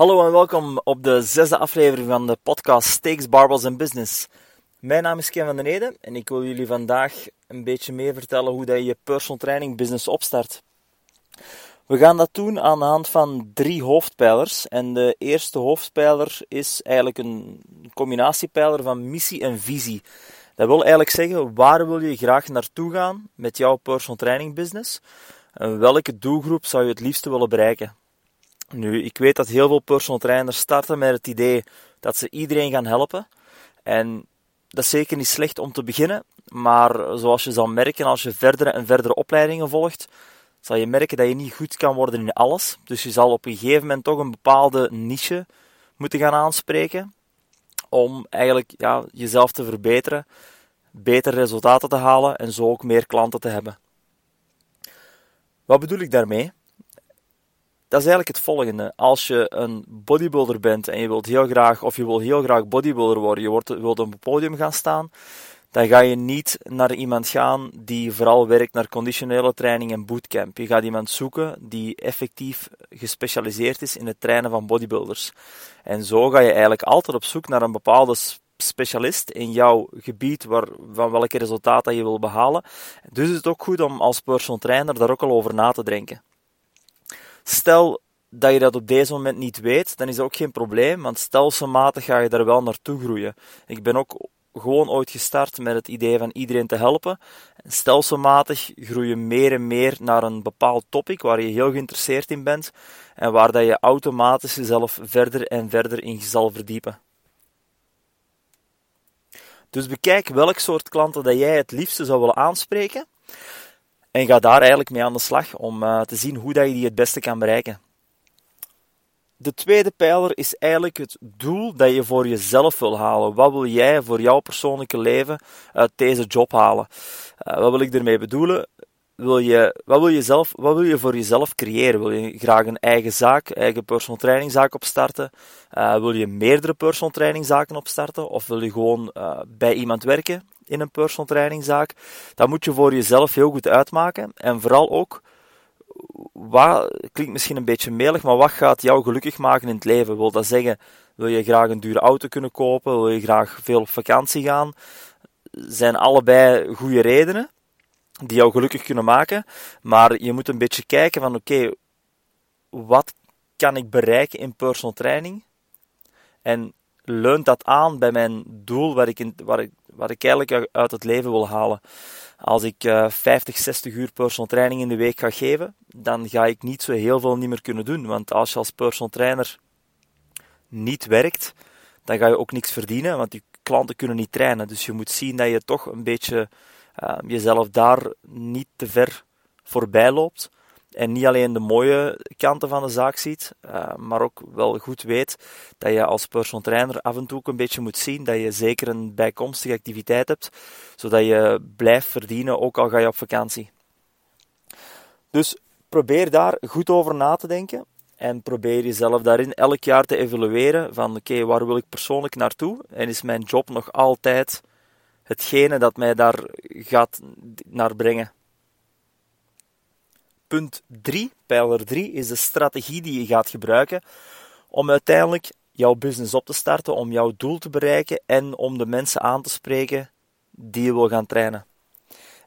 Hallo en welkom op de zesde aflevering van de podcast Steaks, Barbels and Business. Mijn naam is Ken van den Ede en ik wil jullie vandaag een beetje meer vertellen hoe dat je je personal training business opstart. We gaan dat doen aan de hand van drie hoofdpijlers. En de eerste hoofdpijler is eigenlijk een combinatiepijler van missie en visie. Dat wil eigenlijk zeggen, waar wil je graag naartoe gaan met jouw personal training business? En welke doelgroep zou je het liefste willen bereiken? Nu, ik weet dat heel veel personal trainers starten met het idee dat ze iedereen gaan helpen. En dat is zeker niet slecht om te beginnen, maar zoals je zal merken als je verdere en verdere opleidingen volgt, zal je merken dat je niet goed kan worden in alles. Dus je zal op een gegeven moment toch een bepaalde niche moeten gaan aanspreken om eigenlijk ja, jezelf te verbeteren, betere resultaten te halen en zo ook meer klanten te hebben. Wat bedoel ik daarmee? Dat is eigenlijk het volgende. Als je een bodybuilder bent en je wilt heel graag, of je wil heel graag bodybuilder worden, je wilt op een podium gaan staan, dan ga je niet naar iemand gaan die vooral werkt naar conditionele training en bootcamp. Je gaat iemand zoeken die effectief gespecialiseerd is in het trainen van bodybuilders. En zo ga je eigenlijk altijd op zoek naar een bepaalde specialist in jouw gebied waar, van welke resultaten je wil behalen. Dus is het ook goed om als personal trainer daar ook al over na te denken. Stel dat je dat op deze moment niet weet, dan is dat ook geen probleem, want stelselmatig ga je daar wel naartoe groeien. Ik ben ook gewoon ooit gestart met het idee van iedereen te helpen. Stelselmatig groei je meer en meer naar een bepaald topic waar je heel geïnteresseerd in bent en waar dat je automatisch jezelf verder en verder in zal verdiepen. Dus bekijk welk soort klanten dat jij het liefste zou willen aanspreken en ga daar eigenlijk mee aan de slag om uh, te zien hoe dat je die het beste kan bereiken. De tweede pijler is eigenlijk het doel dat je voor jezelf wil halen. Wat wil jij voor jouw persoonlijke leven uit deze job halen? Uh, wat wil ik ermee bedoelen? Wil je, wat, wil je zelf, wat wil je voor jezelf creëren? Wil je graag een eigen zaak, eigen personal training zaak opstarten? Uh, wil je meerdere personal training zaken opstarten? Of wil je gewoon bij iemand werken in een personal training zaak? Dat moet je voor jezelf heel goed uitmaken. En vooral ook wat, klinkt misschien een beetje melig, maar wat gaat jou gelukkig maken in het leven? Wil dat zeggen, wil je graag een dure auto kunnen kopen? Wil je graag veel op vakantie gaan? Zijn allebei goede redenen die jou gelukkig kunnen maken, maar je moet een beetje kijken van oké, wat kan ik bereiken in personal training? En leunt dat aan bij mijn doel waar ik, in, waar ik, waar ik eigenlijk uit het leven wil halen? Als ik uh, 50, 60 uur personal training in de week ga geven, dan ga ik niet zo heel veel niet meer kunnen doen. Want als je als personal trainer niet werkt, dan ga je ook niks verdienen, want je klanten kunnen niet trainen. Dus je moet zien dat je toch een beetje uh, jezelf daar niet te ver voorbij loopt. En niet alleen de mooie kanten van de zaak ziet, uh, maar ook wel goed weet dat je als personal trainer af en toe ook een beetje moet zien dat je zeker een bijkomstige activiteit hebt, zodat je blijft verdienen, ook al ga je op vakantie. Dus probeer daar goed over na te denken en probeer jezelf daarin elk jaar te evalueren van oké, waar wil ik persoonlijk naartoe en is mijn job nog altijd hetgene dat mij daar gaat naar brengen. Punt 3, pijler 3, is de strategie die je gaat gebruiken om uiteindelijk jouw business op te starten, om jouw doel te bereiken en om de mensen aan te spreken die je wil gaan trainen.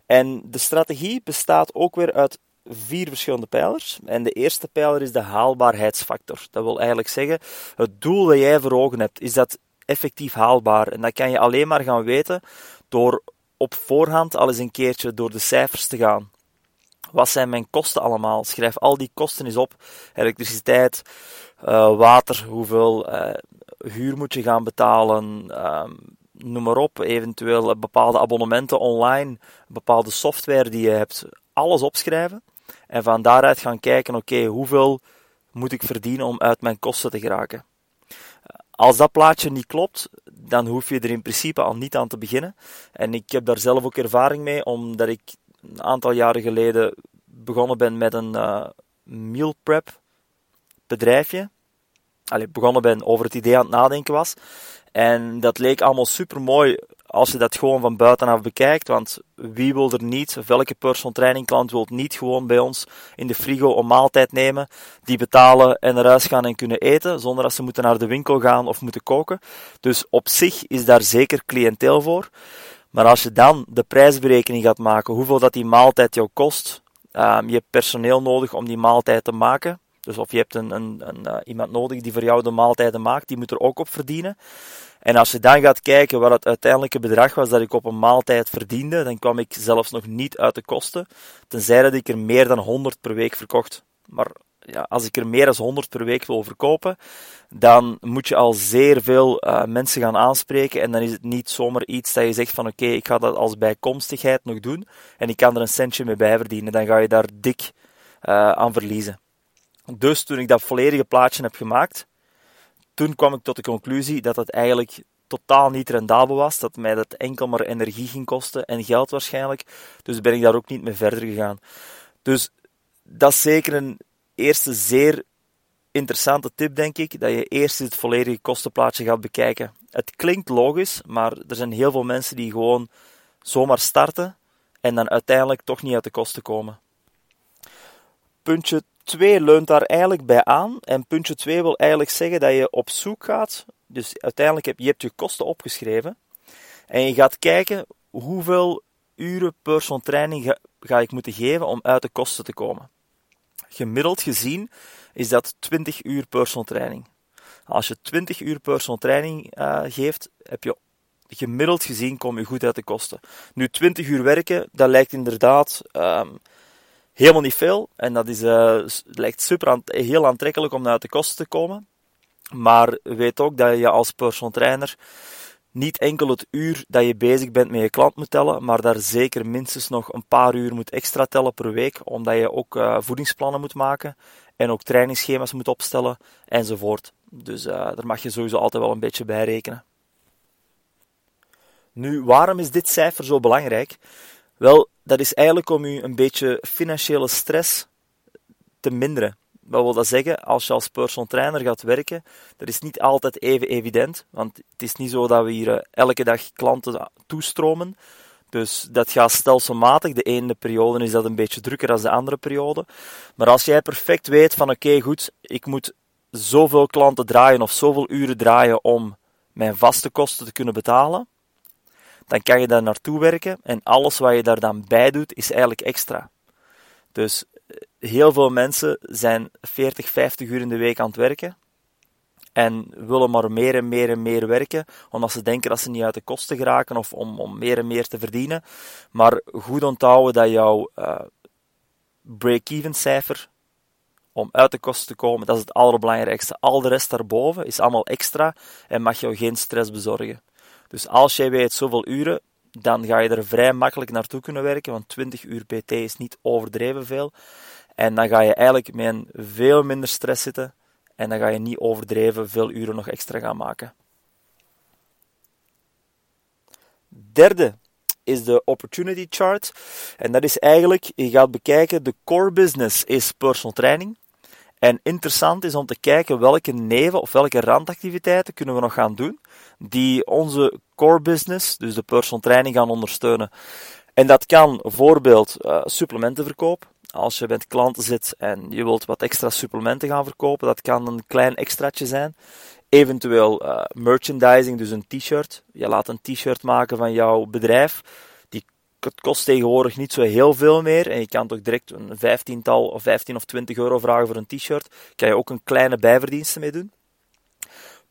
En de strategie bestaat ook weer uit vier verschillende pijlers. En de eerste pijler is de haalbaarheidsfactor. Dat wil eigenlijk zeggen, het doel dat jij voor ogen hebt, is dat effectief haalbaar? En dat kan je alleen maar gaan weten door op voorhand al eens een keertje door de cijfers te gaan. Wat zijn mijn kosten allemaal? Schrijf al die kosten eens op. Elektriciteit, uh, water, hoeveel uh, huur moet je gaan betalen, uh, noem maar op. Eventueel bepaalde abonnementen online, bepaalde software die je hebt. Alles opschrijven. En van daaruit gaan kijken, oké, hoeveel moet ik verdienen om uit mijn kosten te geraken? Als dat plaatje niet klopt, dan hoef je er in principe al niet aan te beginnen. En ik heb daar zelf ook ervaring mee, omdat ik een aantal jaren geleden begonnen ben met een uh, meal prep bedrijfje. Allee, begonnen ben over het idee aan het nadenken was. En dat leek allemaal super mooi als je dat gewoon van buitenaf bekijkt. Want wie wil er niet, welke personal training klant wil niet gewoon bij ons in de frigo een maaltijd nemen, die betalen en naar huis gaan en kunnen eten, zonder dat ze moeten naar de winkel gaan of moeten koken. Dus op zich is daar zeker cliënteel voor. Maar als je dan de prijsberekening gaat maken, hoeveel dat die maaltijd jou kost, um, je hebt personeel nodig om die maaltijd te maken. Dus of je hebt een, een, een uh, iemand nodig die voor jou de maaltijden maakt, die moet er ook op verdienen. En als je dan gaat kijken wat het uiteindelijke bedrag was dat ik op een maaltijd verdiende, dan kwam ik zelfs nog niet uit de kosten, tenzij dat ik er meer dan 100 per week verkocht. Maar ja, als ik er meer dan 100 per week wil verkopen, dan moet je al zeer veel uh, mensen gaan aanspreken. En dan is het niet zomaar iets dat je zegt van oké, ik ga dat als bijkomstigheid nog doen en ik kan er een centje mee bij verdienen. Dan ga je daar dik uh, aan verliezen. Dus toen ik dat volledige plaatje heb gemaakt, toen kwam ik tot de conclusie dat het eigenlijk totaal niet rendabel was, dat mij dat enkel maar energie ging kosten en geld waarschijnlijk. Dus ben ik daar ook niet mee verder gegaan. Dus dat is zeker een eerste zeer interessante tip, denk ik, dat je eerst het volledige kostenplaatje gaat bekijken. Het klinkt logisch, maar er zijn heel veel mensen die gewoon zomaar starten en dan uiteindelijk toch niet uit de kosten komen. Puntje 2 leunt daar eigenlijk bij aan. En puntje 2 wil eigenlijk zeggen dat je op zoek gaat. Dus uiteindelijk heb je hebt je kosten opgeschreven. En je gaat kijken hoeveel uren per zo'n training ga ik moeten geven om uit de kosten te komen. Gemiddeld gezien is dat 20 uur personal training. Als je 20 uur personal training uh, geeft, heb je gemiddeld gezien kom je goed uit de kosten. Nu 20 uur werken, dat lijkt inderdaad um, helemaal niet veel. En dat is, uh, lijkt super heel aantrekkelijk om uit de kosten te komen. Maar weet ook dat je als personal trainer niet enkel het uur dat je bezig bent met je klant moet tellen, maar daar zeker minstens nog een paar uur moet extra tellen per week, omdat je ook uh, voedingsplannen moet maken en ook trainingsschema's moet opstellen enzovoort. Dus uh, daar mag je sowieso altijd wel een beetje bij rekenen. Nu, waarom is dit cijfer zo belangrijk? Wel, dat is eigenlijk om u een beetje financiële stress te minderen. Wat wil dat zeggen? Als je als personal trainer gaat werken, dat is niet altijd even evident. Want het is niet zo dat we hier eh, elke dag klanten toestromen. Dus dat gaat stelselmatig. De ene periode is dat een beetje drukker dan de andere periode. Maar als jij perfect weet van oké, goed, ik moet zoveel klanten draaien of zoveel uren draaien om mijn vaste kosten te kunnen betalen, dan kan je daar naartoe werken en alles wat je daar dan bij doet is eigenlijk extra. Dus heel veel mensen zijn 40, 50 uur in de week aan het werken en willen maar meer en meer en meer werken, omdat ze denken dat ze niet uit de kosten geraken of om, om meer en meer te verdienen. Maar goed onthouden dat jouw uh, break-even cijfer om uit de kosten te komen, dat is het allerbelangrijkste. Al de rest daarboven is allemaal extra en mag jou geen stress bezorgen. Dus als jij weet zoveel uren, dan ga je er vrij makkelijk naartoe kunnen werken, want 20 uur PT is niet overdreven veel. En dan ga je eigenlijk met veel minder stress zitten en dan ga je niet overdreven veel uren nog extra gaan maken. Derde is de opportunity chart. En dat is eigenlijk, je gaat bekijken, de core business is personal training. En interessant is om te kijken welke neven of welke randactiviteiten kunnen we nog gaan doen die onze core business, dus de personal training, gaan ondersteunen. En dat kan bijvoorbeeld uh, supplementenverkoop. Als je met klanten zit en je wilt wat extra supplementen gaan verkopen, dat kan een klein extraatje zijn. Eventueel uh, merchandising, dus een t-shirt. Je laat een t-shirt maken van jouw bedrijf. Het kost tegenwoordig niet zo heel veel meer. En je kan toch direct een vijftiental of 15 of 20 euro vragen voor een t-shirt. Kan je ook een kleine bijverdienste mee doen.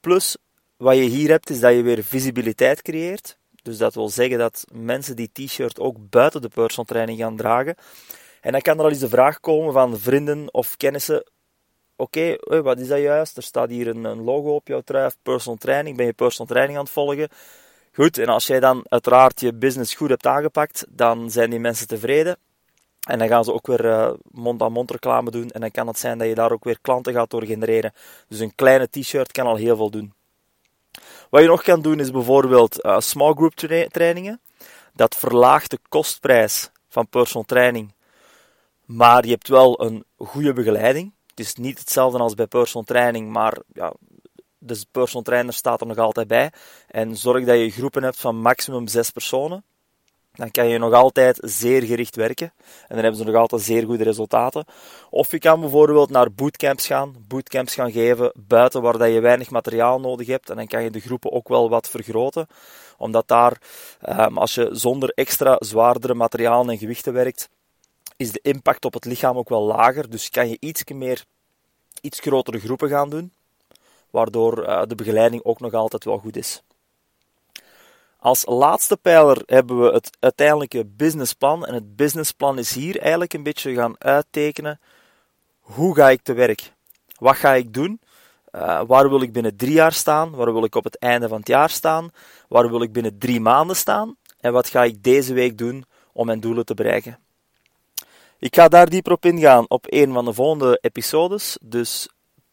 Plus, wat je hier hebt, is dat je weer visibiliteit creëert. Dus dat wil zeggen dat mensen die t-shirt ook buiten de personal training gaan dragen. En dan kan er al eens de vraag komen van vrienden of kennissen. Oké, okay, wat is dat juist? Er staat hier een, een logo op jouw trui, personal training. Ben je personal training aan het volgen? Goed, en als jij dan uiteraard je business goed hebt aangepakt, dan zijn die mensen tevreden. En dan gaan ze ook weer uh, mond-aan-mond reclame doen. En dan kan het zijn dat je daar ook weer klanten gaat door genereren. Dus een kleine t-shirt kan al heel veel doen. Wat je nog kan doen is bijvoorbeeld uh, small group trainingen. Dat verlaagt de kostprijs van personal training. Maar je hebt wel een goede begeleiding. Het is niet hetzelfde als bij personal training, maar ja, de personal trainer staat er nog altijd bij. En zorg dat je groepen hebt van maximum zes personen. Dan kan je nog altijd zeer gericht werken. En dan hebben ze nog altijd zeer goede resultaten. Of je kan bijvoorbeeld naar bootcamps gaan. Bootcamps gaan geven buiten waar dat je weinig materiaal nodig hebt. En dan kan je de groepen ook wel wat vergroten. Omdat daar, ehm, als je zonder extra zwaardere materialen en gewichten werkt, is de impact op het lichaam ook wel lager. Dus kan je iets meer, iets grotere groepen gaan doen. Waardoor uh, de begeleiding ook nog altijd wel goed is. Als laatste pijler hebben we het uiteindelijke businessplan. En het businessplan is hier eigenlijk een beetje gaan uittekenen. Hoe ga ik te werk? Wat ga ik doen? Uh, waar wil ik binnen drie jaar staan? Waar wil ik op het einde van het jaar staan? Waar wil ik binnen drie maanden staan? En wat ga ik deze week doen om mijn doelen te bereiken? Ik ga daar dieper op ingaan op een van de volgende episodes. Dus